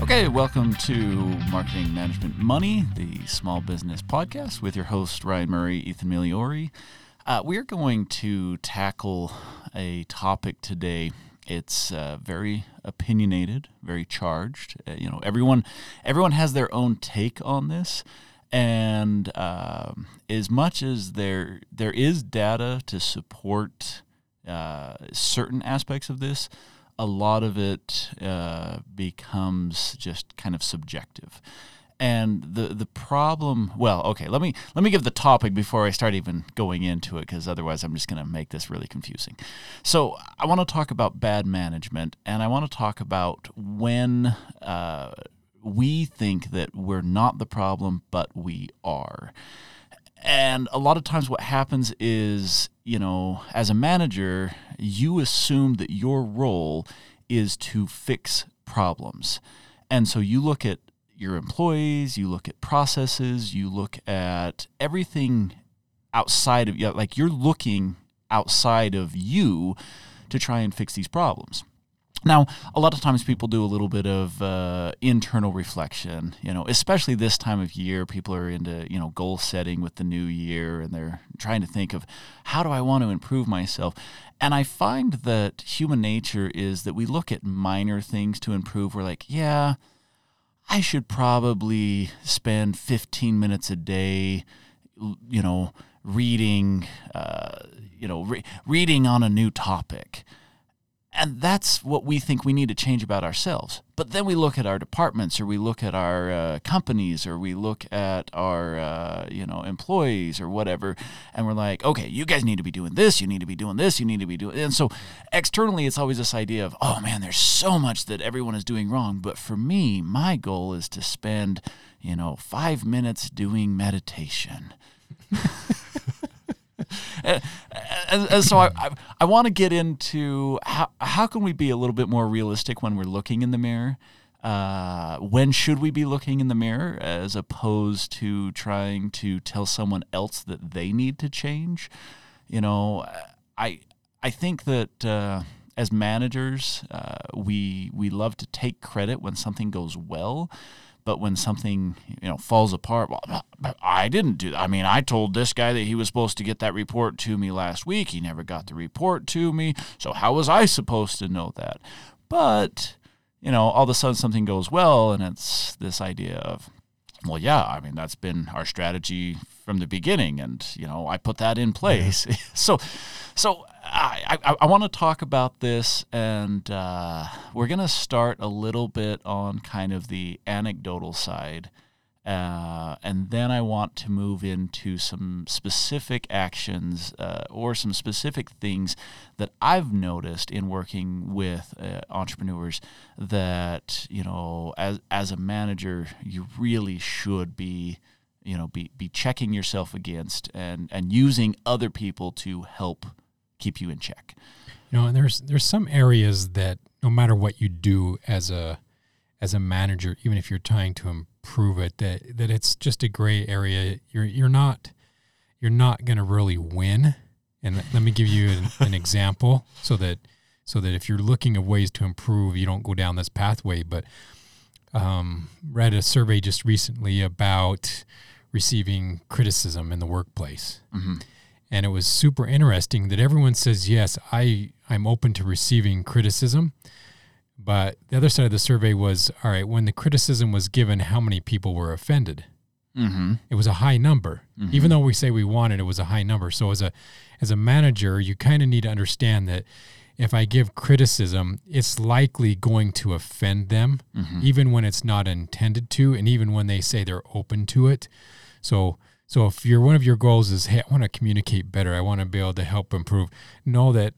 Okay, welcome to Marketing Management Money, the small business podcast with your host, Ryan Murray, Ethan Miliori. Uh, we're going to tackle a topic today. It's uh, very opinionated, very charged. Uh, you know, everyone everyone has their own take on this, and um, as much as there there is data to support uh, certain aspects of this, a lot of it uh, becomes just kind of subjective. And the the problem, well, okay, let me let me give the topic before I start even going into it, because otherwise I'm just going to make this really confusing. So I want to talk about bad management, and I want to talk about when uh, we think that we're not the problem, but we are. And a lot of times, what happens is, you know, as a manager, you assume that your role is to fix problems. And so you look at your employees, you look at processes, you look at everything outside of you, like you're looking outside of you to try and fix these problems. Now, a lot of times people do a little bit of uh, internal reflection, you know, especially this time of year. People are into, you know, goal setting with the new year and they're trying to think of how do I want to improve myself. And I find that human nature is that we look at minor things to improve. We're like, yeah, I should probably spend 15 minutes a day, you know, reading, uh, you know, re- reading on a new topic and that's what we think we need to change about ourselves. But then we look at our departments, or we look at our uh, companies, or we look at our uh, you know employees, or whatever, and we're like, okay, you guys need to be doing this, you need to be doing this, you need to be doing. And so externally, it's always this idea of, oh man, there's so much that everyone is doing wrong. But for me, my goal is to spend you know five minutes doing meditation. and, and, and, so I, I, I want to get into how, how can we be a little bit more realistic when we're looking in the mirror? Uh, when should we be looking in the mirror as opposed to trying to tell someone else that they need to change? You know, I I think that uh, as managers, uh, we we love to take credit when something goes well but when something you know falls apart, well, I didn't do that. I mean, I told this guy that he was supposed to get that report to me last week. He never got the report to me. So how was I supposed to know that? But you know, all of a sudden something goes well, and it's this idea of, well, yeah, I mean, that's been our strategy from the beginning, and you know, I put that in place. so, so I, I, I want to talk about this, and uh, we're going to start a little bit on kind of the anecdotal side. Uh, and then I want to move into some specific actions uh, or some specific things that I've noticed in working with uh, entrepreneurs that you know, as as a manager, you really should be, you know, be be checking yourself against and and using other people to help keep you in check. You know, and there's there's some areas that no matter what you do as a as a manager, even if you're trying to improve it, that that it's just a gray area. You're you're not you're not going to really win. And let me give you an, an example so that so that if you're looking at ways to improve, you don't go down this pathway. But um, read a survey just recently about receiving criticism in the workplace. Mm-hmm and it was super interesting that everyone says yes i i'm open to receiving criticism but the other side of the survey was all right when the criticism was given how many people were offended mm-hmm. it was a high number mm-hmm. even though we say we want it it was a high number so as a as a manager you kind of need to understand that if i give criticism it's likely going to offend them mm-hmm. even when it's not intended to and even when they say they're open to it so so if your one of your goals is, hey, I want to communicate better, I want to be able to help improve, know that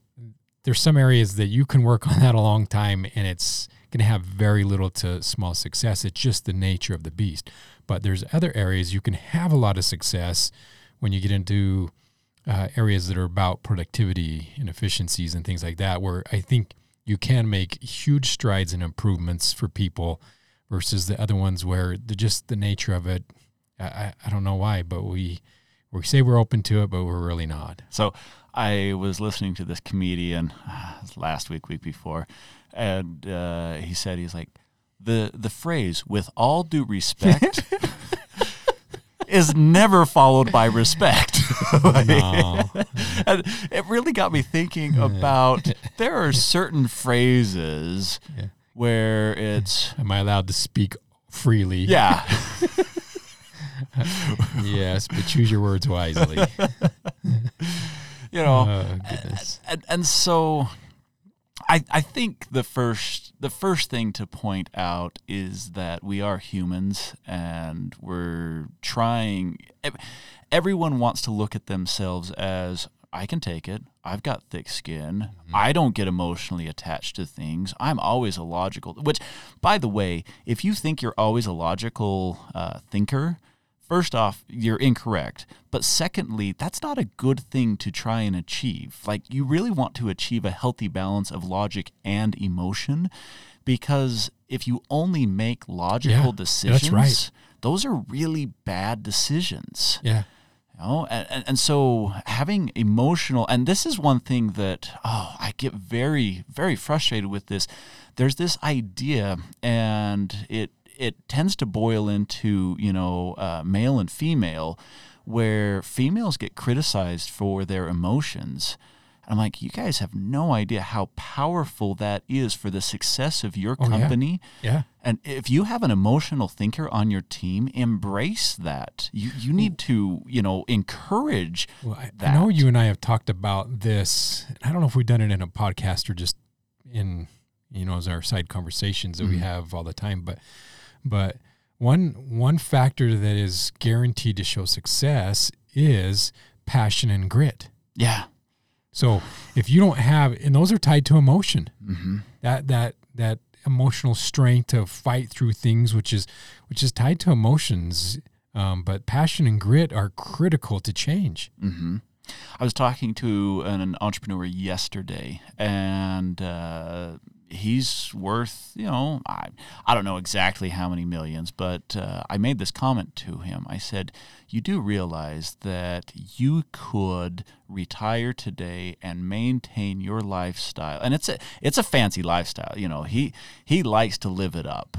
there's some areas that you can work on that a long time and it's going to have very little to small success. It's just the nature of the beast. But there's other areas you can have a lot of success when you get into uh, areas that are about productivity and efficiencies and things like that, where I think you can make huge strides and improvements for people versus the other ones where the just the nature of it I, I don't know why, but we we say we're open to it, but we're really not. So I was listening to this comedian uh, last week, week before, and uh, he said he's like, the the phrase "with all due respect" is never followed by respect. No. and it really got me thinking about there are certain phrases Yeah. where it's Am I allowed to speak freely? yeah Yes, but choose your words wisely. you know Oh and, and so I, I think the first the first thing to point out is that we are humans and we're trying everyone wants to look at themselves as I can take it. I've got thick skin. I don't get emotionally attached to things. I'm always a logical. Which, by the way, if you think you're always a logical uh, thinker, first off, you're incorrect. But secondly, that's not a good thing to try and achieve. Like, you really want to achieve a healthy balance of logic and emotion because if you only make logical Yeah, decisions, right. those are really bad decisions. Yeah. You know, and, and, and so having emotional, and this is one thing that, oh, I get very, very frustrated with this. There's this idea, and it, it tends to boil into, you know, uh, male and female, where females get criticized for their emotions. And I'm like, you guys have no idea how powerful that is for the success of your Oh, company. Yeah. And if you have an emotional thinker on your team, embrace that. You you need to, you know, encourage Well, I, I know you and I have talked about this. I don't know if we've done it in a podcast or just in you know as our side conversations that we Mhm. have all the time. But but one one factor that is guaranteed to show success is passion and grit. Yeah. So if you don't have, and those are tied to emotion, hmm that that that emotional strength to fight through things, which is which is tied to emotions. Um, but passion and grit are critical to change. hmm I was talking to an, an entrepreneur yesterday, and uh, he's worth, you know, I, I don't know exactly how many millions, but uh, I made this comment to him. I said, You do realize that you could retire today and maintain your lifestyle. And it's a, it's a fancy lifestyle. You know, he, he likes to live it up.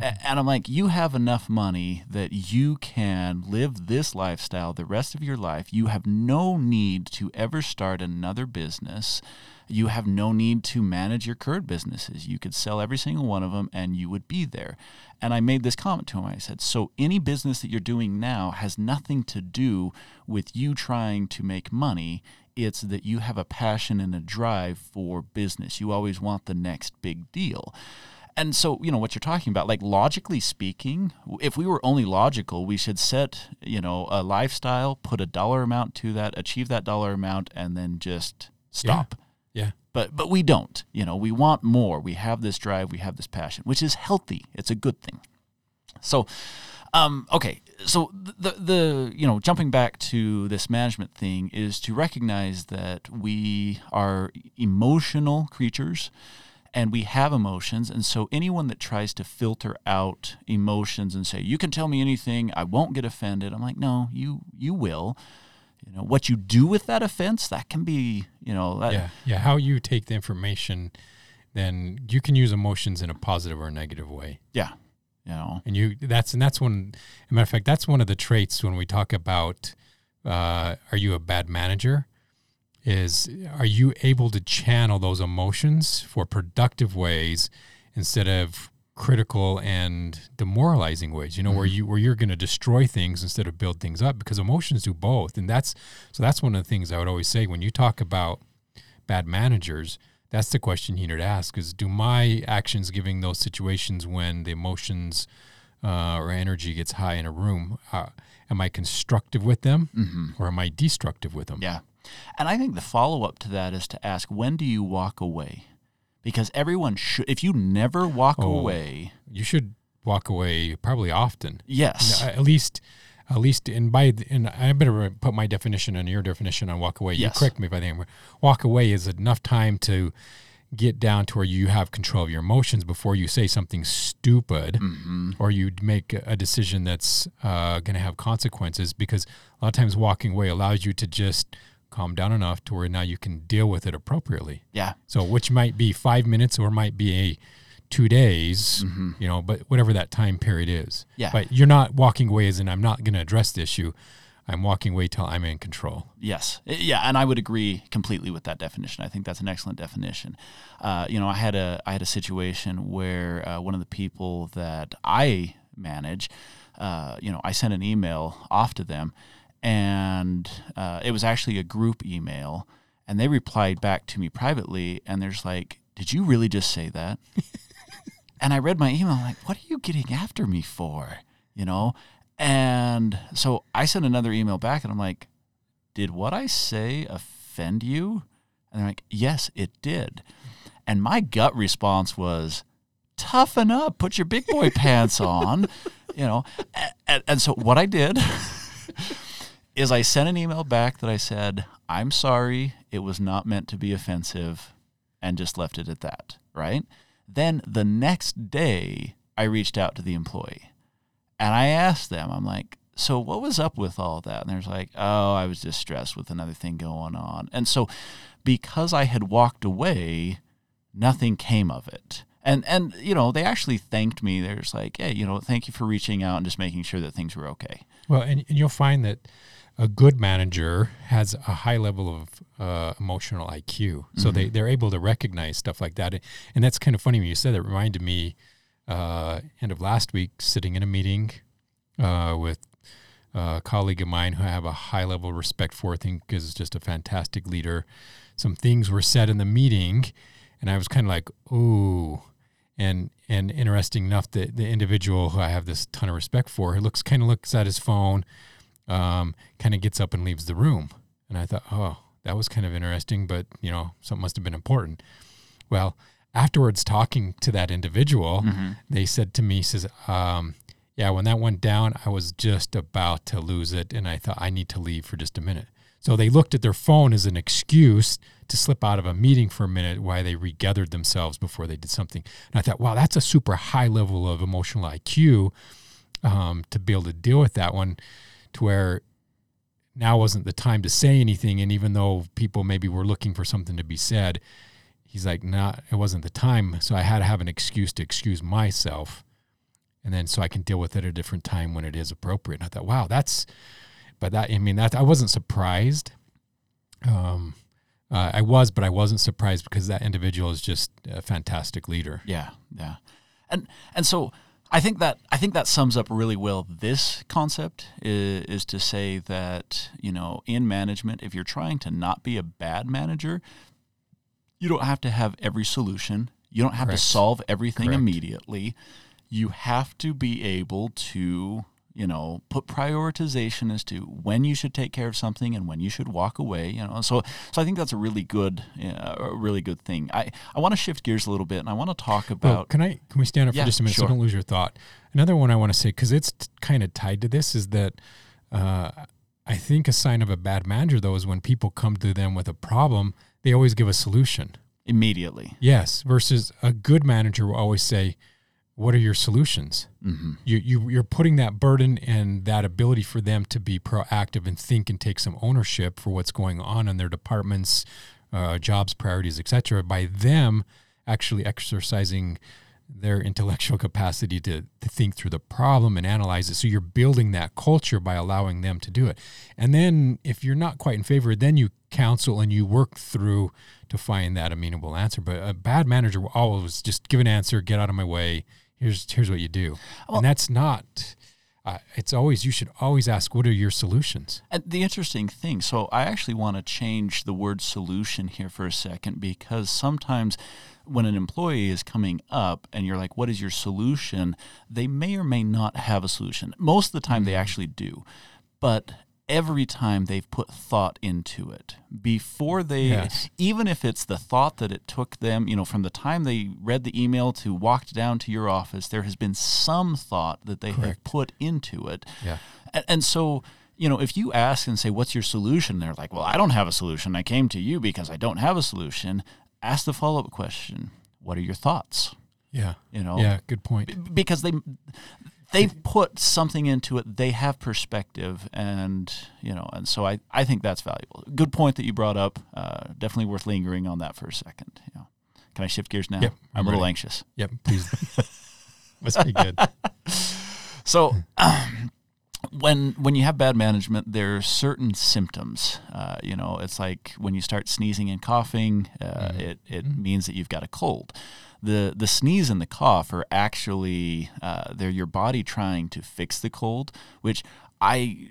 A- And I'm like, you have enough money that you can live this lifestyle the rest of your life. You have no need to ever start another business. You have no need to manage your current businesses. You could sell every single one of them and you would be there. And I made this comment to him. I said, So any business that you're doing now has nothing to do with you trying to make money. It's that you have a passion and a drive for business. You always want the next big deal. And so, you know, what you're talking about, like logically speaking, if we were only logical, we should set, you know, a lifestyle, put a dollar amount to that, achieve that dollar amount, and then just stop. Yeah. But but we don't. You know, we want more. We have this drive, we have this passion, which is healthy. It's a good thing. So, um, okay. So the the you know jumping back to this management thing is to recognize that we are emotional creatures and we have emotions and so anyone that tries to filter out emotions and say you can tell me anything i won't get offended i'm like no you you will you know what you do with that offense that can be you know that, yeah yeah how you take the information then you can use emotions in a positive or a negative way. Yeah you know. And you that's and that's one as a matter of fact that's one of the traits when we talk about uh, are you a bad manager is are you able to channel those emotions for productive ways instead of critical and demoralizing ways you know where you where you're going to destroy things instead of build things up because emotions do both and that's so that's one of the things i would always say when you talk about bad managers that's the question you need to ask is do my actions giving those situations when the emotions uh, or energy gets high in a room uh, am i constructive with them mm-hmm. or am i destructive with them Yeah. And I think the follow up to that is to ask when do you walk away? Because everyone should, if you never walk Oh. away, you should walk away probably often yes. at least at least and by the- and I better put my definition and your definition on walk away. Yes. You correct me if I think walk away is enough time to get down to where you have control of your emotions before you say something stupid hmm or you make a decision that's uh, going to have consequences because a lot of times walking away allows you to just calm down enough to where now you can deal with it appropriately. Yeah. So, which might be five minutes or might be a two days, you know, but whatever that time period is. Yeah. But you're not walking away as in I'm not going to address the issue. I'm walking away till I'm in control. Yes, yeah, and I would agree completely with that definition. I think that's an excellent definition. Uh, you know, I had a I had a situation where uh, one of the people that I manage, uh, you know, I sent an email off to them, and uh, it was actually a group email, and they replied back to me privately, and there's like, "Did you really just say that?" and I read my email, like, "What are you getting after me for?" You know, and so I sent another email back, and I'm like did what I say offend you? And they're like, yes, it did. And my gut response was, toughen up, put your big boy pants on, you know. And, and so what I did is I sent an email back that I said, I'm sorry, it was not meant to be offensive, and just left it at that, right? Then the next day, I reached out to the employee and I asked them, I'm like, so what was up with all that? And they're like, oh, I was just stressed with another thing going on. And so because I had walked away, nothing came of it. And and you know, they actually thanked me. They're just like, hey, you know, thank you for reaching out and just making sure that things were okay. Well, and, and you'll find that a good manager has a high level of uh, emotional IQ, so they they're able to recognize stuff like that. And that's kind of funny when you said that. Reminded me, uh, end of last week, sitting in a meeting uh, with a colleague of mine who I have a high level of respect for. I think is just a fantastic leader. Some things were said in the meeting, and I was kind of like, "Ooh." And and interesting enough that the individual who I have this ton of respect for, he looks kind of looks at his phone, um, kind of gets up and leaves the room, and I thought, oh, that was kind of interesting, but you know, something must have been important. Well, afterwards, talking to that individual, they said to me, says, um, yeah, when that went down, I was just about to lose it, and I thought I need to leave for just a minute. So they looked at their phone as an excuse to slip out of a meeting for a minute while they regathered themselves before they did something. And I thought, wow, that's a super high level of emotional IQ um, to be able to deal with that one, to where now wasn't the time to say anything. And even though people maybe were looking for something to be said, he's like, nah, it wasn't the time. So I had to have an excuse to excuse myself. And then so I can deal with it at a different time when it is appropriate. And I thought, wow, that's, but that, I mean, that I wasn't surprised. Um, uh, I was, but I wasn't surprised because that individual is just a fantastic leader. Yeah, yeah, and and so I think that I think that sums up really well this concept is, is to say that you know in management, if you're trying to not be a bad manager, you don't have to have every solution. You don't have Correct. to solve everything Correct. immediately. You have to be able to you know put prioritization as to when you should take care of something and when you should walk away you know so so i think that's a really good uh, a really good thing i i want to shift gears a little bit and i want to talk about Well, can I can we stand up Yeah, for just a minute sure. so don't lose your thought? Another one I want to say because it's t- kind of tied to this is that uh, I think a sign of a bad manager though is when people come to them with a problem, they always give a solution. immediately Yes, versus a good manager will always say, "What are your solutions?" hmm You you you're putting that burden and that ability for them to be proactive and think and take some ownership for what's going on in their departments, uh, jobs, priorities, etc. By them actually exercising their intellectual capacity to, to think through the problem and analyze it. So you're building that culture by allowing them to do it. And then if you're not quite in favor, then you counsel and you work through to find that amenable answer. But a bad manager will always just give an answer, get out of my way. Here's here's what you do. and that's not uh, it's always you should always ask what are your solutions And the interesting thing, so I actually want to change the word solution here for a second because sometimes when an employee is coming up and you're like, what is your solution? They may or may not have a solution. Most of the time they actually do. But every time they've put thought into it before they Yes. even if it's the thought that it took them you know from the time they read the email to walked down to your office there has been some thought that they have put into it Yeah. and, and so, you know, if you ask and say, What's your solution? They're like, Well, I don't have a solution. I came to you because I don't have a solution. Ask the follow up question What are your thoughts? yeah You know, yeah good point B- because they. They've put something into it. They have perspective, and you know, and so I, I think that's valuable. Good point that you brought up. Uh, definitely worth lingering on that for a second. You know, Can I shift gears now? Yep, I'm, I'm a little ready. anxious. Yep, please. Must be good. So, um, when when you have bad management, there are certain symptoms. Uh, you know, it's like when you start sneezing and coughing, uh, it it means that you've got a cold. The the sneeze and the cough are actually uh, they're your body trying to fix the cold. Which I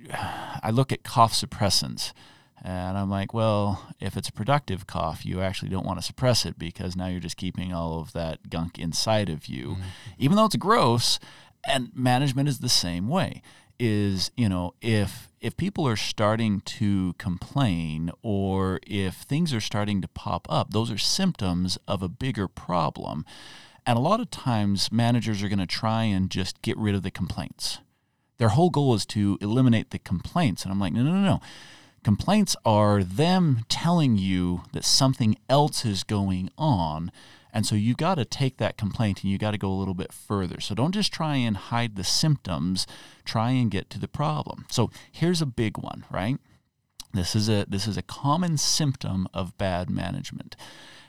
I look at cough suppressants. And I'm like, well, if it's a productive cough, you actually don't want to suppress it because now you're just keeping all of that gunk inside of you. Even though it's gross, and management is the same way. Is, you know, if if people are starting to complain or if things are starting to pop up, those are symptoms of a bigger problem. And a lot of times managers are going to try and just get rid of the complaints. Their whole goal is to eliminate the complaints. And I'm like, no, no, no, no. Complaints are them telling you that something else is going on. And so you got to take that complaint and you got to go a little bit further. So don't just try and hide the symptoms, try and get to the problem. So here's a big one, right? This is a this is a common symptom of bad management.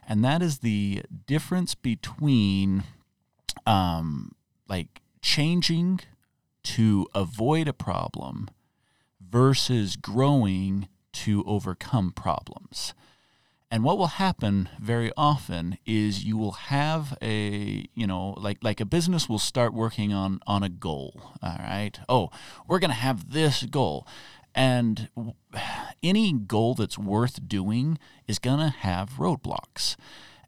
And that is the difference between um, like changing to avoid a problem versus growing to overcome problems. And what will happen very often is you will have a, you know, like like a business will start working on on a goal, all right? Oh, we're going to have this goal. And any goal that's worth doing is going to have roadblocks.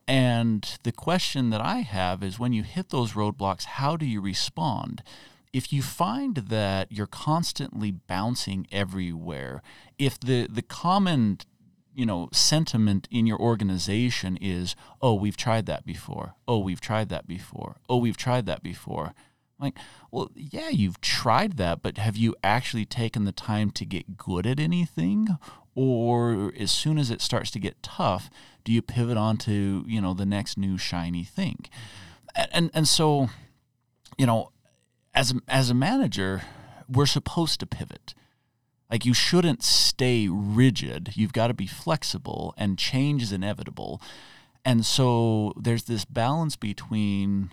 And the question that I have is when you hit those roadblocks, how do you respond? If you find that you're constantly bouncing everywhere, if the, the common you know sentiment in your organization is oh we've tried that before. Oh we've tried that before. Oh we've tried that before. Like well yeah you've tried that but have you actually taken the time to get good at anything? Or as soon as it starts to get tough do you pivot on to you know the next new shiny thing? And and, and so you know as as a manager we're supposed to pivot like you shouldn't stay rigid. You've got to be flexible and change is inevitable. And so there's this balance between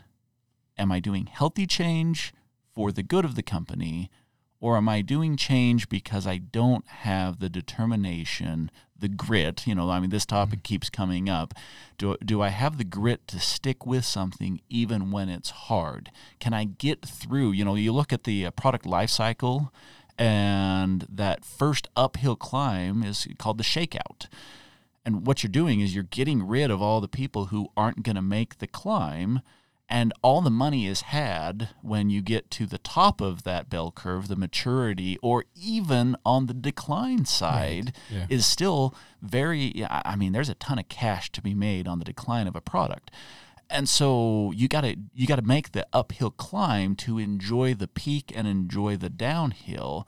am I doing healthy change for the good of the company or am I doing change because I don't have the determination, the grit, you know, I mean this topic keeps coming up. Do do I have the grit to stick with something even when it's hard? Can I get through, you know, you look at the uh, product life cycle and that first uphill climb is called the shakeout. And what you're doing is you're getting rid of all the people who aren't going to make the climb. And all the money is had when you get to the top of that bell curve, the maturity, or even on the decline side, Yeah. is still very. I mean, there's a ton of cash to be made on the decline of a product and so you got to you got to make the uphill climb to enjoy the peak and enjoy the downhill.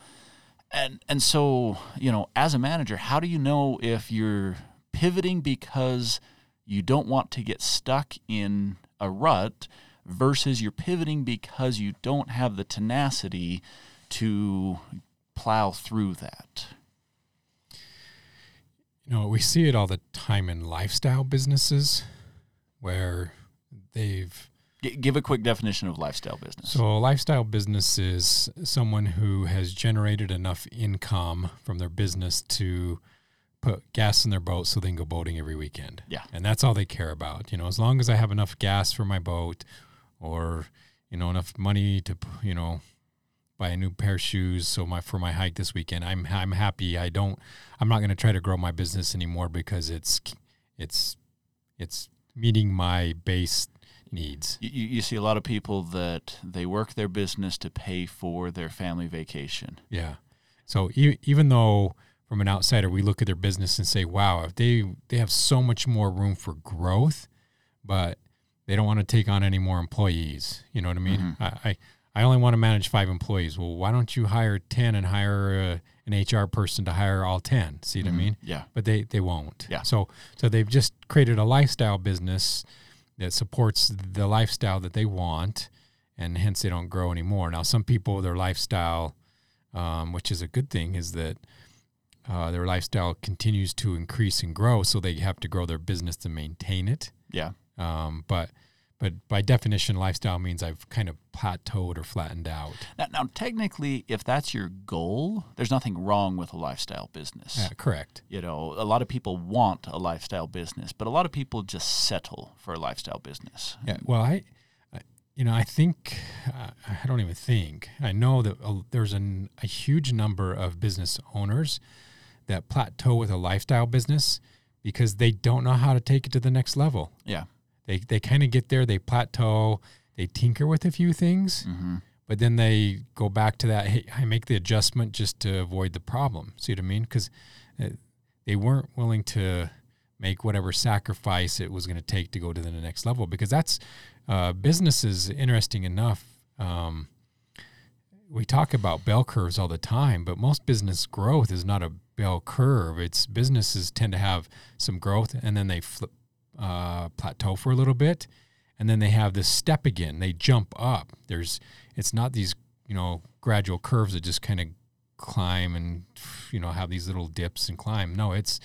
And and so you know as a manager how do you know if you're pivoting because you don't want to get stuck in a rut versus you're pivoting because you don't have the tenacity to plow through that? You know, we see it all the time in lifestyle businesses where they've G- give a quick definition of lifestyle business So, a lifestyle business is someone who has generated enough income from their business to put gas in their boat so they can go boating every weekend. Yeah. And that's all they care about. You know, as long as I have enough gas for my boat or, you know, enough money to, you know, buy a new pair of shoes so my for my hike this weekend, I'm I'm happy. I don't I'm not going to try to grow my business anymore because it's it's it's meeting my base needs. you, you see a lot of people that they work their business to pay for their family vacation. Yeah. So e- even though from an outsider we look at their business and say, "Wow, if they they have so much more room for growth," but they don't want to take on any more employees. You know what I mean? I, I I only want to manage five employees. Well, why don't you hire ten and hire uh, an HR person to hire all ten? See what I mean? Yeah. But they they won't. Yeah. So so they've just created a lifestyle business that supports the lifestyle that they want, and hence they don't grow anymore. Now, some people their lifestyle um, which is a good thing, is that uh, their lifestyle continues to increase and grow. So they have to grow their business to maintain it. Yeah. Um, but but by definition, lifestyle means I've kind of plateaued or flattened out. Now, now technically, if that's your goal, there's nothing wrong with a lifestyle business. Yeah, correct. You know, a lot of people want a lifestyle business, but a lot of people just settle for a lifestyle business. Yeah. Well, I, I you know, I think uh, I don't even think I know that uh, there's an, a huge number of business owners that plateau with a lifestyle business because they don't know how to take it to the next level. Yeah. They they kind of get there, they plateau, they tinker with a few things, Mm-hmm. but then they go back to that. Hey, I make the adjustment just to avoid the problem. See what I mean? Because they weren't willing to make whatever sacrifice it was going to take to go to the next level. Because that's uh, business is interesting enough. Um, we talk about bell curves all the time, but most business growth is not a bell curve. It's businesses tend to have some growth and then they flip uh, plateau for a little bit, and then they have this step again. They jump up. There's it's not these you know gradual curves that just kind of climb and you know have these little dips and climb. No, it's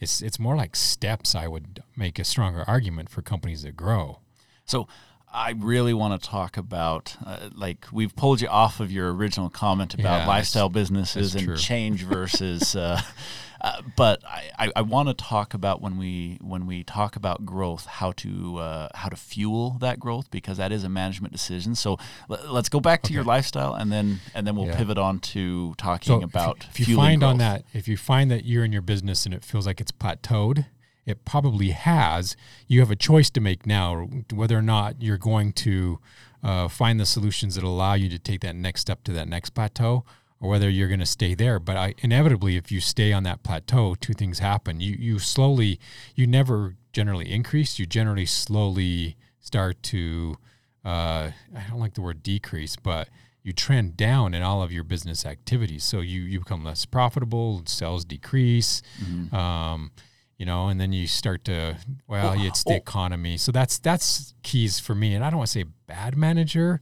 it's it's more like steps. I would make a stronger argument for companies that grow. So I really want to talk about, uh, like, we've pulled you off of your original comment about Yeah, lifestyle businesses and true. change versus. uh, uh, but I, I, I want to talk about when we when we talk about growth, how to uh, how to fuel that growth because that is a management decision. So l- let's go back to your lifestyle and then and then we'll Yeah. pivot on to talking if about you, if you fueling find on that if you find that you're in your business and it feels like it's plateaued it probably has you have a choice to make now whether or not you're going to uh, find the solutions that allow you to take that next step to that next plateau or whether you're going to stay there but I, inevitably if you stay on that plateau two things happen you you slowly you never generally increase you generally slowly start to uh, I don't like the word decrease, but you trend down in all of your business activities. So you, you become less profitable, sales decrease, Mm-hmm. um, you know, and then you start to, well, it's the well- economy. So that's, that's keys for me. And I don't want to say bad manager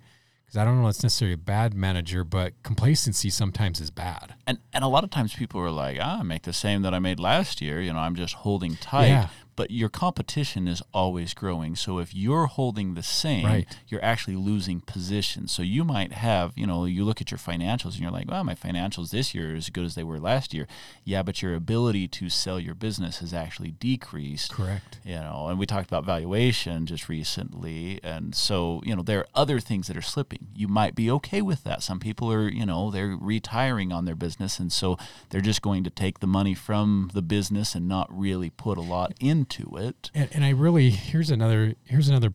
because I don't know it's necessarily a bad manager, but complacency sometimes is bad. And and a lot of times people are like, ah, I make the same that I made last year. You know, I'm just holding tight. Yeah. But your competition is always growing. So if you're holding the same, Right. you're actually losing position. So you might have, you know, you look at your financials and you're like, well, my financials this year are as good as they were last year. Yeah, but your ability to sell your business has actually decreased Correct. you know and we talked about valuation just recently and so you know there are other things that are slipping you might be okay with that some people are you know they're retiring on their business and so they're just going to take the money from the business and not really put a lot into it And, and I really here's another here's another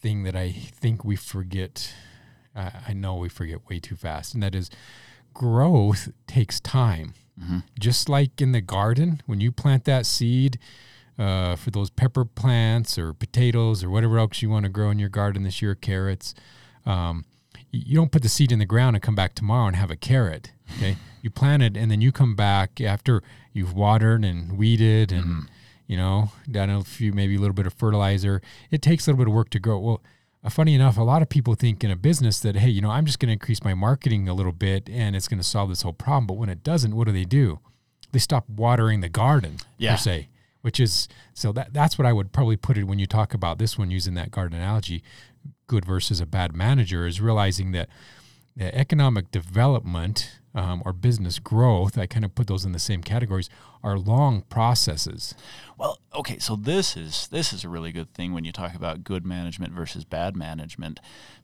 thing that I think we forget. I I know we forget way too fast, and that is growth takes time. Just like in the garden, when you plant that seed uh, for those pepper plants or potatoes or whatever else you want to grow in your garden this year, carrots. Um, you don't put the seed in the ground and come back tomorrow and have a carrot. Okay, you plant it and then you come back after you've watered and weeded and you know down a few maybe a little bit of fertilizer. It takes a little bit of work to grow. Well, uh, funny enough, a lot of people think in a business that hey, you know, I'm just going to increase my marketing a little bit and it's going to solve this whole problem. But when it doesn't, what do they do? They stop watering the garden Yeah. per se which is so that that's what I would probably put it when you talk about this one using that garden analogy, good versus a bad manager is realizing that the economic development um, or business growth, I kind of put those in the same categories, are long processes. Well, okay, so this is this is a really good thing when you talk about good management versus bad management.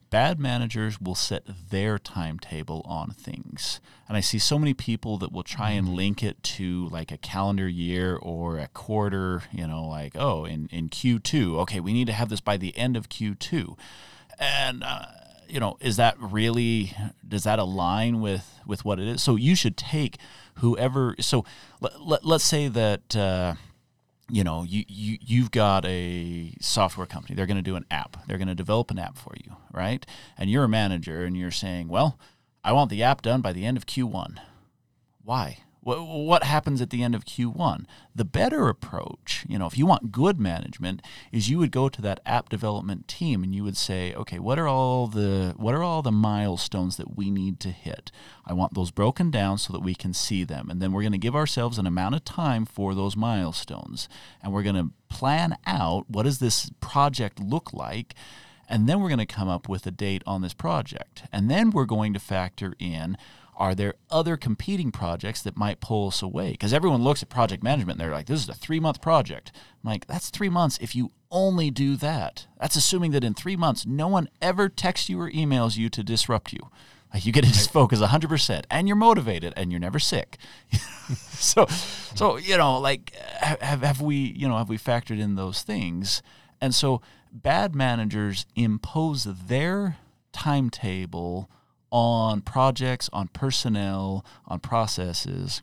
Bad managers will set their timetable on things. And I see so many people that will try and link it to like a calendar year or a quarter, you know, like, oh, in, in Q2, okay, we need to have this by the end of Q2. And uh, you know, is that really does that align with with what it is? So you should take whoever. So let, let, let's say that uh, you know you, you you've got a software company. They're going to do an app. They're going to develop an app for you, right? And you're a manager, and you're saying, well, I want the app done by the end of Q1. Why? What, what happens at the end of Q1? The better approach, you know, if you want good management, is you would go to that app development team and you would say, okay, what are all the what are all the milestones that we need to hit? I want those broken down so that we can see them, and then we're going to give ourselves an amount of time for those milestones, and we're going to plan out what does this project look like. And then we're going to come up with a date on this project. And then we're going to factor in are there other competing projects that might pull us away? Because everyone looks at project management and they're like, this is a three month project. I'm like, that's three months if you only do that. That's assuming that in three months, no one ever texts you or emails you to disrupt you. Like you get to just focus 100% and you're motivated and you're never sick. so, so, you know, like have, have we, you know, have we factored in those things? And so bad managers impose their timetable on projects, on personnel, on processes.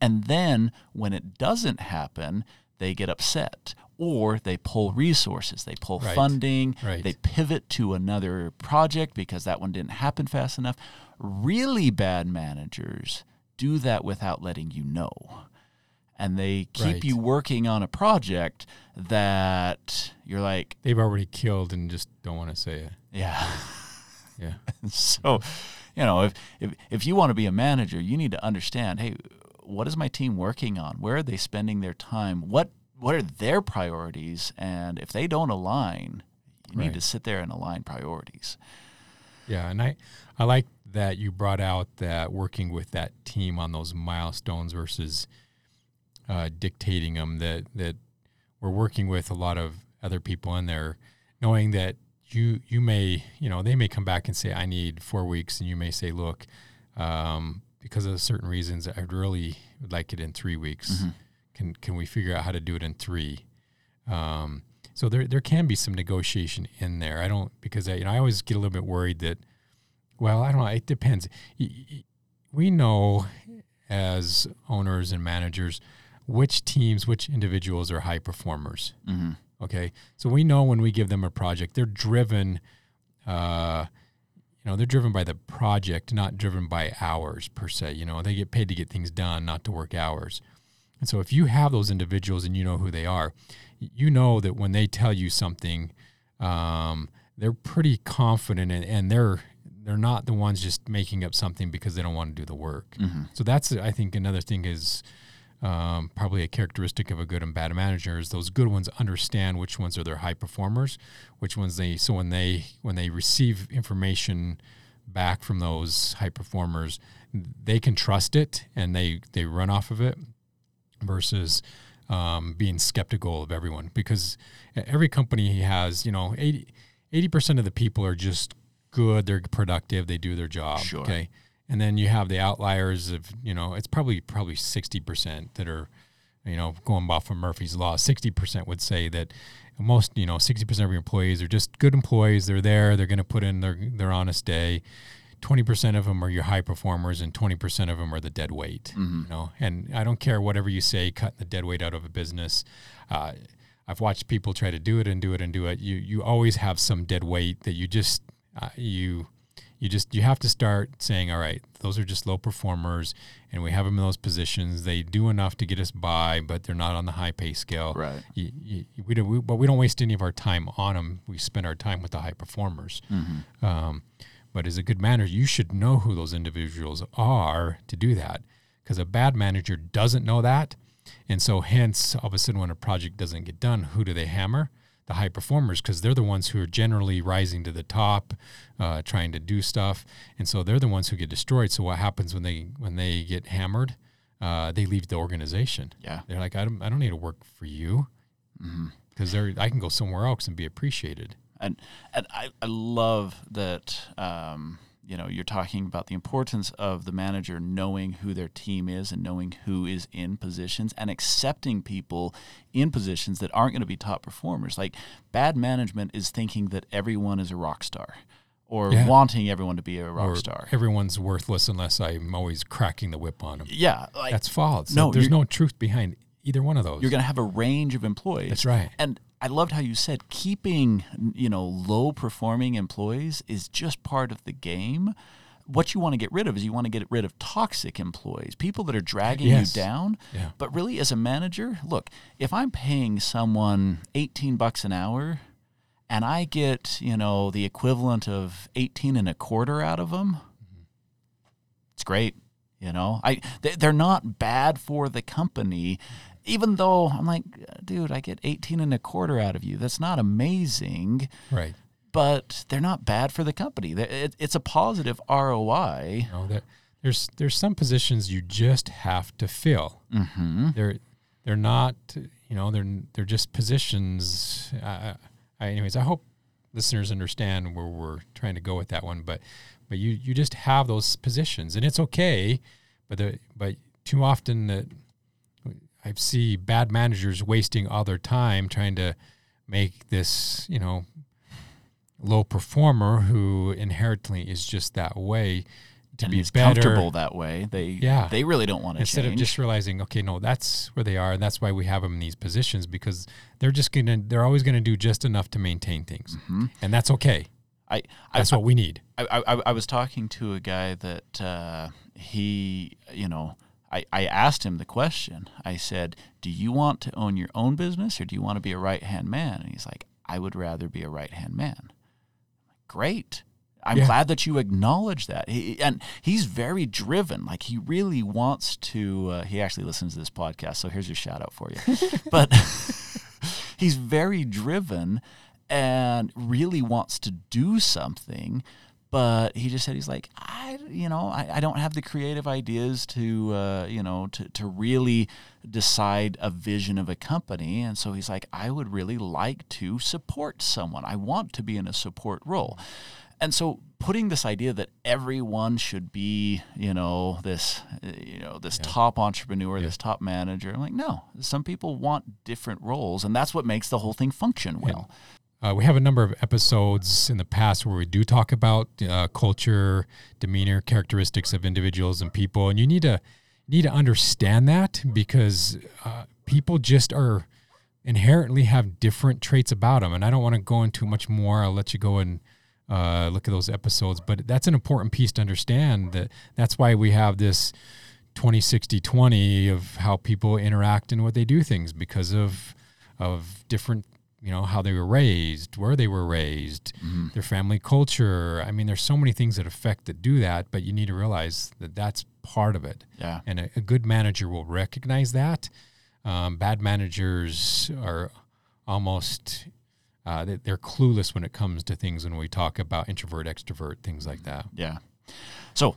And then when it doesn't happen, they get upset or they pull resources, they pull Right. funding, Right. they pivot to another project because that one didn't happen fast enough. Really bad managers do that without letting you know. And they keep Right. you working on a project that you're like, They've already killed and just don't want to say it. yeah. Yeah. so, you know, if, if if you want to be a manager, you need to understand, hey, what is my team working on? Where are they spending their time? What what are their priorities? And if they don't align, you need to sit there and align priorities. Yeah, and I I like that you brought out that working with that team on those milestones versus uh, dictating them. That that we're working with a lot of other people in there, knowing that you you may you know they may come back and say I need four weeks, and you may say, look, um, because of certain reasons, I'd really would like it in three weeks. Can can we figure out how to do it in three? Um, so there there can be some negotiation in there. I don't because I, you know I always get a little bit worried that well I don't know it depends. We know as owners and managers which teams, which individuals are high performers. Mm-hmm. Okay, so we know when we give them a project, they're driven. Uh, you know, they're driven by the project, not driven by hours per se. You know, they get paid to get things done, not to work hours. And so, if you have those individuals and you know who they are, you know that when they tell you something, um, they're pretty confident, and, and they're they're not the ones just making up something because they don't want to do the work. So that's I think another thing is um, probably a characteristic of a good and bad manager is those good ones understand which ones are their high performers, which ones they so when they when they receive information back from those high performers, they can trust it and they they run off of it versus um, being skeptical of everyone because every company he has you know 80 percent of the people are just good, they're productive, they do their job. Sure. Okay, and then you have the outliers of you know it's probably probably sixty percent that are you know going off of Murphy's law. Sixty percent would say that most you know sixty percent of your employees are just good employees. They're there. They're going to put in their their honest day. Twenty percent of them are your high performers, and twenty percent of them are the dead weight. You know, and I don't care whatever you say, cutting the dead weight out of a business. Uh, I've watched people try to do it and do it and do it. You you always have some dead weight that you just uh, you you just you have to start saying, all right, those are just low performers, and we have them in those positions. They do enough to get us by, but they're not on the high pay scale. Right. You, you, we don't, we, but we don't waste any of our time on them. We spend our time with the high performers. Um, but as a good manager, you should know who those individuals are to do that, because a bad manager doesn't know that, and so hence, all of a sudden, when a project doesn't get done, who do they hammer? The high performers, because they're the ones who are generally rising to the top, uh, trying to do stuff, and so they're the ones who get destroyed. So what happens when they when they get hammered? Uh, they leave the organization. Yeah. They're like, I don't, I don't need to work for you, because they're I can go somewhere else and be appreciated. and and I, I love that um, you know you're talking about the importance of the manager knowing who their team is and knowing who is in positions and accepting people in positions that aren't going to be top performers like bad management is thinking that everyone is a rock star or Yeah. wanting everyone to be a rock or star everyone's worthless unless I'm always cracking the whip on them. yeah like That's false. No, there's no truth behind either one of those. you're going to have a range of employees That's right. And I loved how you said keeping, you know, low performing employees is just part of the game. what you want to get rid of is you want to get rid of toxic employees, people that are dragging Yes. you down. Yeah. But really, as a manager, look, if I'm paying someone 18 bucks an hour and I get, you know, the equivalent of 18 and a quarter out of them, it's great. You know, I they, they're not bad for the company, even though I'm like, dude, I get 18 and a quarter out of you. That's not amazing, Right. but they're not bad for the company. It's a positive ROI. Know, there, there's there's some positions you just have to fill. Mm-hmm. They're they're not you know they're they're just positions. Uh, I, anyways, I hope listeners understand where we're trying to go with that one. But but you you just have those positions, and it's okay. But the but too often that I see bad managers wasting all their time trying to make this you know low performer who inherently is just that way to and be better comfortable that way. They Yeah. they really don't want to instead change. of just realizing okay no that's where they are and that's why we have them in these positions because they're just gonna they're always gonna do just enough to maintain things Mhm. and that's okay I I, that's what we need I, I I was talking to a guy that uh, he you know. I, I asked him the question. I said, Do you want to own your own business or do you want to be a right hand man? And he's like, I would rather be a right hand man. Great. I'm Yeah. glad that you acknowledge that. He, and he's very driven. Like he really wants to. Uh, he actually listens to this podcast, so here's your shout out for you. but he's very driven and really wants to do something. But he just said he's like I, you know, I, I don't have the creative ideas to, uh, you know, to to really decide a vision of a company. And so he's like, I would really like to support someone. I want to be in a support role. And so putting this idea that everyone should be, you know, this, uh, you know, this top entrepreneur, this top manager, I'm like, no, some people want different roles, and that's what makes the whole thing function well. Uh, we have a number of episodes in the past where we do talk about uh, culture demeanor characteristics of individuals and people and you need to need to understand that because uh, people just are inherently have different traits about them and i don't want to go into much more. I'll let you go and uh, look at those episodes but that's an important piece to understand that that's why we have this 20 60 20 of how people interact and what they do things because of of different you know how they were raised where they were raised their family culture i mean there's so many things that affect that do that but you need to realize that that's part of it Yeah. and a, a good manager will recognize that um, bad managers are almost uh, they- they're clueless when it comes to things when we talk about introvert extrovert things like that Yeah. So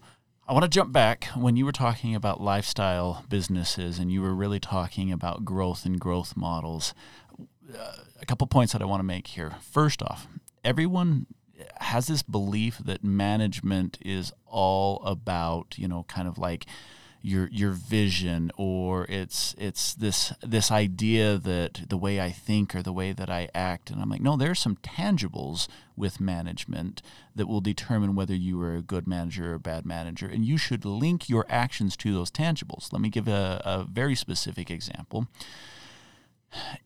I want to jump back when you were talking about lifestyle businesses and you were really talking about growth and growth models. Uh, a couple points that I want to make here. First off, everyone has this belief that management is all about, you know, kind of like your your vision or it's it's this this idea that the way I think or the way that I act. And I'm like no there's some tangibles with management that will determine whether you are a good manager or a bad manager. And you should link your actions to those tangibles. Let me give a, a very specific example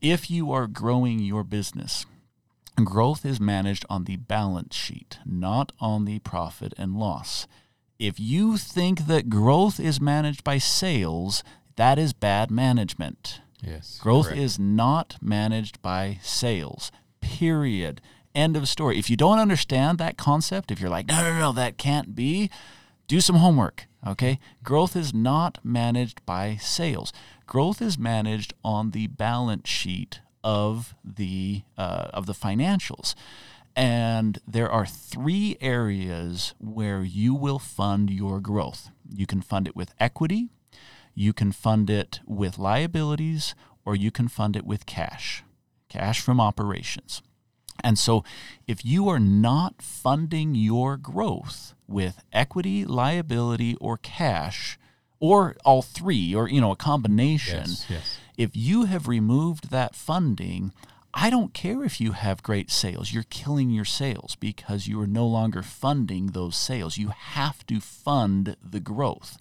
if you are growing your business growth is managed on the balance sheet not on the profit and loss if you think that growth is managed by sales, that is bad management. yes Growth correct. is not managed by sales. Period. End of story. If you don't understand that concept, if you're like, no, no, no, that can't be, do some homework. Okay. Growth is not managed by sales. Growth is managed on the balance sheet of the uh, of the financials. And there are three areas where you will fund your growth. You can fund it with equity, you can fund it with liabilities, or you can fund it with cash, cash from operations. And so, if you are not funding your growth with equity, liability, or cash, or all three, or you know, a combination, yes yes if you have removed that funding, I don't care if you have great sales. You're killing your sales because you are no longer funding those sales. You have to fund the growth.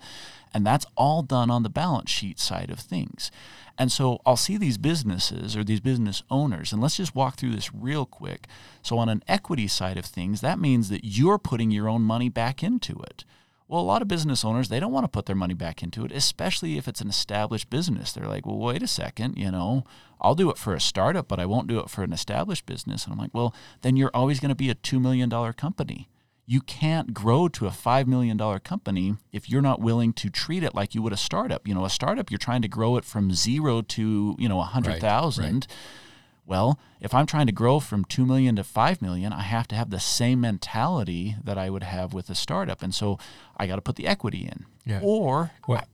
And that's all done on the balance sheet side of things. And so I'll see these businesses or these business owners, and let's just walk through this real quick. So, on an equity side of things, that means that you're putting your own money back into it. Well, a lot of business owners, they don't want to put their money back into it, especially if it's an established business. They're like, well, wait a second, you know, I'll do it for a startup, but I won't do it for an established business. And I'm like, well, then you're always going to be a $2 million company. You can't grow to a $5 million company if you're not willing to treat it like you would a startup. You know, a startup, you're trying to grow it from zero to, you know, 100,000. Right, right. Well, if I'm trying to grow from 2 million to 5 million, I have to have the same mentality that I would have with a startup. And so I got to put the equity in. Yeah. Or well,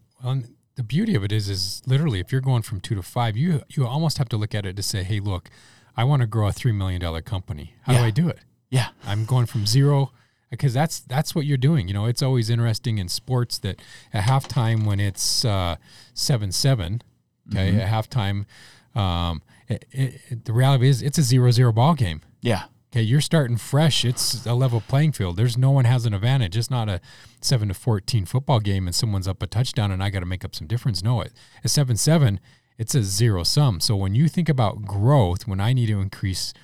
the beauty of it is is literally if you're going from 2 to 5, you you almost have to look at it to say, "Hey, look, I want to grow a 3 million dollar company. How yeah. do I do it?" Yeah. I'm going from 0 because that's that's what you're doing. You know, it's always interesting in sports that at halftime when it's uh, seven seven, okay, mm-hmm. at halftime, um, it, it, the reality is it's a zero zero ball game. Yeah. Okay, you're starting fresh. It's a level playing field. There's no one has an advantage. It's not a seven to fourteen football game and someone's up a touchdown and I got to make up some difference. No, it at seven seven, it's a zero sum. So when you think about growth, when I need to increase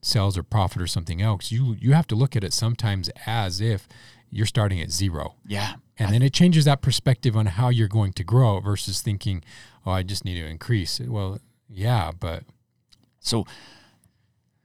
sales or profit or something else, you you have to look at it sometimes as if you're starting at zero. Yeah. And then it changes that perspective on how you're going to grow versus thinking, oh, I just need to increase. Well, yeah, but so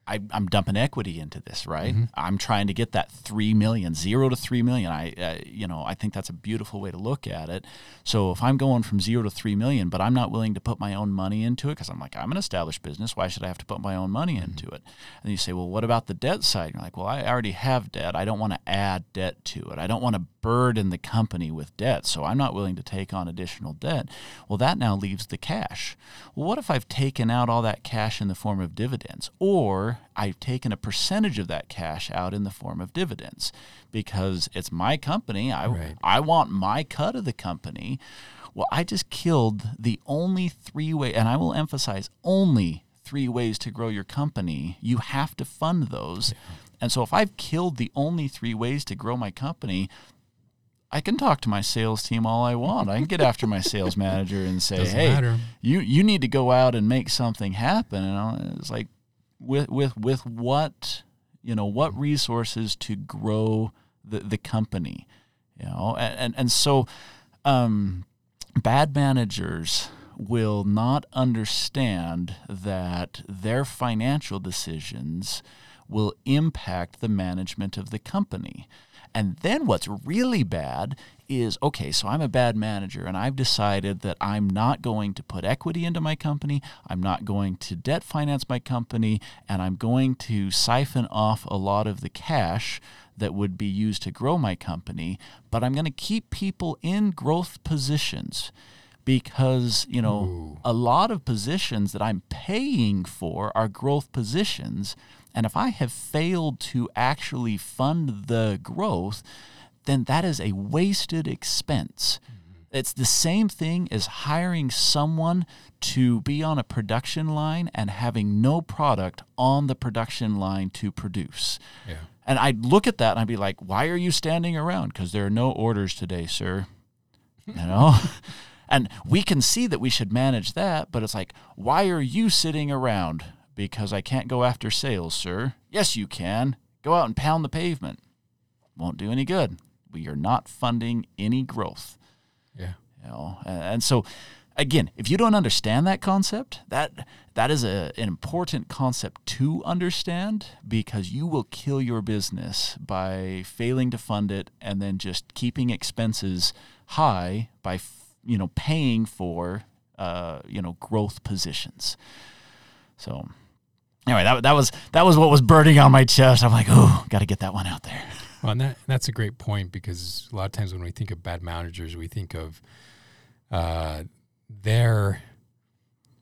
I, am dumping equity into this, right? Mm-hmm. I'm trying to get that three million, zero to three million. I, uh, you know, I think that's a beautiful way to look at it. So if I'm going from zero to three million, but I'm not willing to put my own money into it because I'm like, I'm an established business. Why should I have to put my own money mm-hmm. into it? And you say, well, what about the debt side? You're like, well, I already have debt. I don't want to add debt to it. I don't want to burden the company with debt, so I'm not willing to take on additional debt. Well, that now leaves the cash. Well, what if I've taken out all that cash in the form of dividends? Or I've taken a percentage of that cash out in the form of dividends because it's my company. I, right. I want my cut of the company. Well, I just killed the only three way, and I will emphasize only three ways to grow your company. You have to fund those. Yeah. And so if I've killed the only three ways to grow my company, I can talk to my sales team all I want. I can get after my sales manager and say, Doesn't "Hey, matter. you you need to go out and make something happen." And it's like, with with with what you know, what resources to grow the the company, you know, and and, and so, um, bad managers will not understand that their financial decisions will impact the management of the company. And then what's really bad is okay, so I'm a bad manager and I've decided that I'm not going to put equity into my company, I'm not going to debt finance my company, and I'm going to siphon off a lot of the cash that would be used to grow my company, but I'm going to keep people in growth positions because you know Ooh. a lot of positions that I'm paying for are growth positions and if I have failed to actually fund the growth, then that is a wasted expense. Mm-hmm. It's the same thing as hiring someone to be on a production line and having no product on the production line to produce. Yeah. And I'd look at that and I'd be like, why are you standing around? Because there are no orders today, sir. You know? and we can see that we should manage that, but it's like, why are you sitting around? Because I can't go after sales, sir. Yes, you can. Go out and pound the pavement. Won't do any good. We are not funding any growth. Yeah. You know, and so again, if you don't understand that concept, that that is a, an important concept to understand because you will kill your business by failing to fund it and then just keeping expenses high by you know paying for uh, you know growth positions. So anyway, that, that was that was what was burning on my chest. I'm like, oh, got to get that one out there. Well, and that, that's a great point because a lot of times when we think of bad managers, we think of uh, their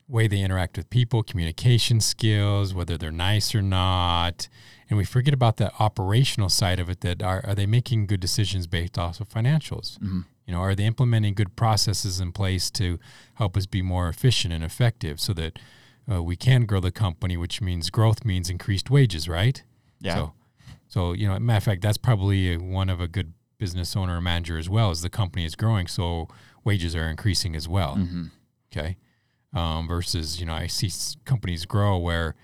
way they interact with people, communication skills, whether they're nice or not, and we forget about the operational side of it. That are are they making good decisions based off of financials? Mm-hmm. You know, are they implementing good processes in place to help us be more efficient and effective so that uh, we can grow the company, which means growth means increased wages, right? Yeah. So, so you know, matter of fact, that's probably a, one of a good business owner or manager as well. As the company is growing, so wages are increasing as well. hmm Okay. Um, versus, you know, I see companies grow where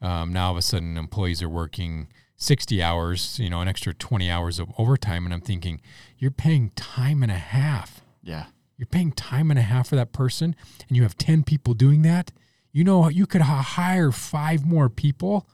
um, now all of a sudden employees are working 60 hours, you know, an extra 20 hours of overtime. And I'm thinking, you're paying time and a half. Yeah. You're paying time and a half for that person, and you have 10 people doing that. You know, you could hire five more people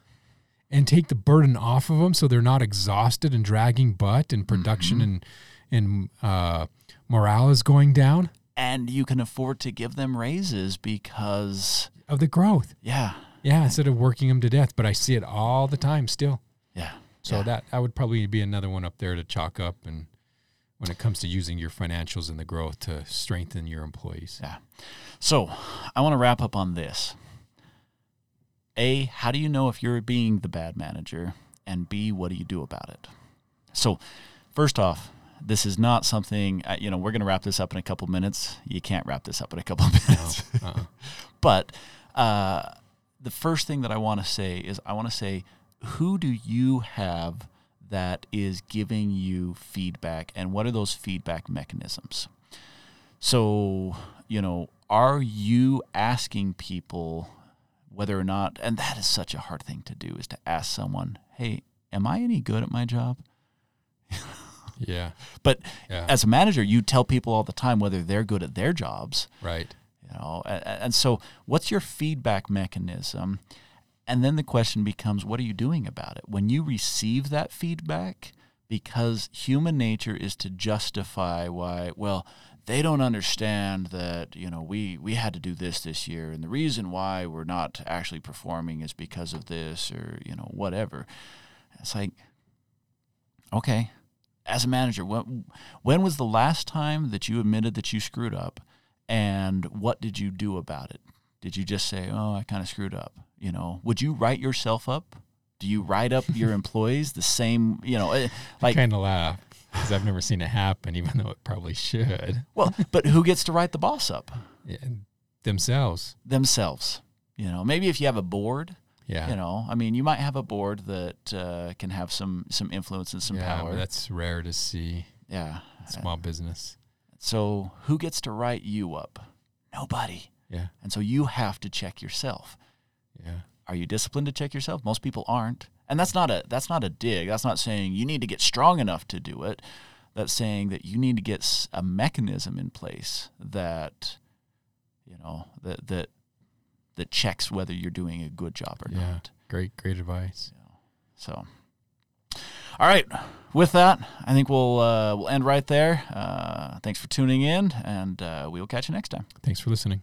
and take the burden off of them so they're not exhausted and dragging butt and production and, and uh, morale is going down And you can afford to give them raises because, of the growth. yeah, Yeah, instead of working them to death. But I see it all the time still. yeah. So yeah. that that would probably be another one up there to chalk up and when it comes to using your financials and the growth to strengthen your employees. Yeah. So I want to wrap up on this. A, how do you know if you're being the bad manager? And B, what do you do about it? So, first off, this is not something, uh, you know, we're going to wrap this up in a couple minutes. You can't wrap this up in a couple minutes. Uh-uh. But uh, the first thing that I want to say is I want to say, who do you have that is giving you feedback, and what are those feedback mechanisms? So, you know, are you asking people whether or not, and that is such a hard thing to do, is to ask someone, hey, am I any good at my job? Yeah. But Yeah. as a manager, you tell people all the time whether they're good at their jobs right. you know and, and so what's your feedback mechanism and then the question becomes what are you doing about it when you receive that feedback because human nature is to justify why well they don't understand that you know we we had to do this this year and the reason why we're not actually performing is because of this or you know whatever. It's like okay as a manager when, when was the last time that you admitted that you screwed up and what did you do about it? Did you just say oh i kind of screwed up you know? Would you write yourself up? Do you write up your employees the same you know eh, like kind of laugh because I've never seen it happen, even though it probably should. well but who gets to write the boss up Yeah, themselves. themselves you know maybe if you have a board Yeah. you know i mean you might have a board that uh, can have some some influence and some yeah, power that's rare to see yeah small business. so who gets to write you up nobody Yeah. and so you have to check yourself Yeah. are you disciplined to check yourself most people aren't and that's not a that's not a dig. That's not saying you need to get strong enough to do it. That's saying that you need to get a mechanism in place that you know that that that checks whether you're doing a good job or Yeah. not. Great, great advice. so all right. With that i think we'll uh, we'll end right there. Uh, thanks for tuning in and uh, we will catch you next time. Thanks for listening.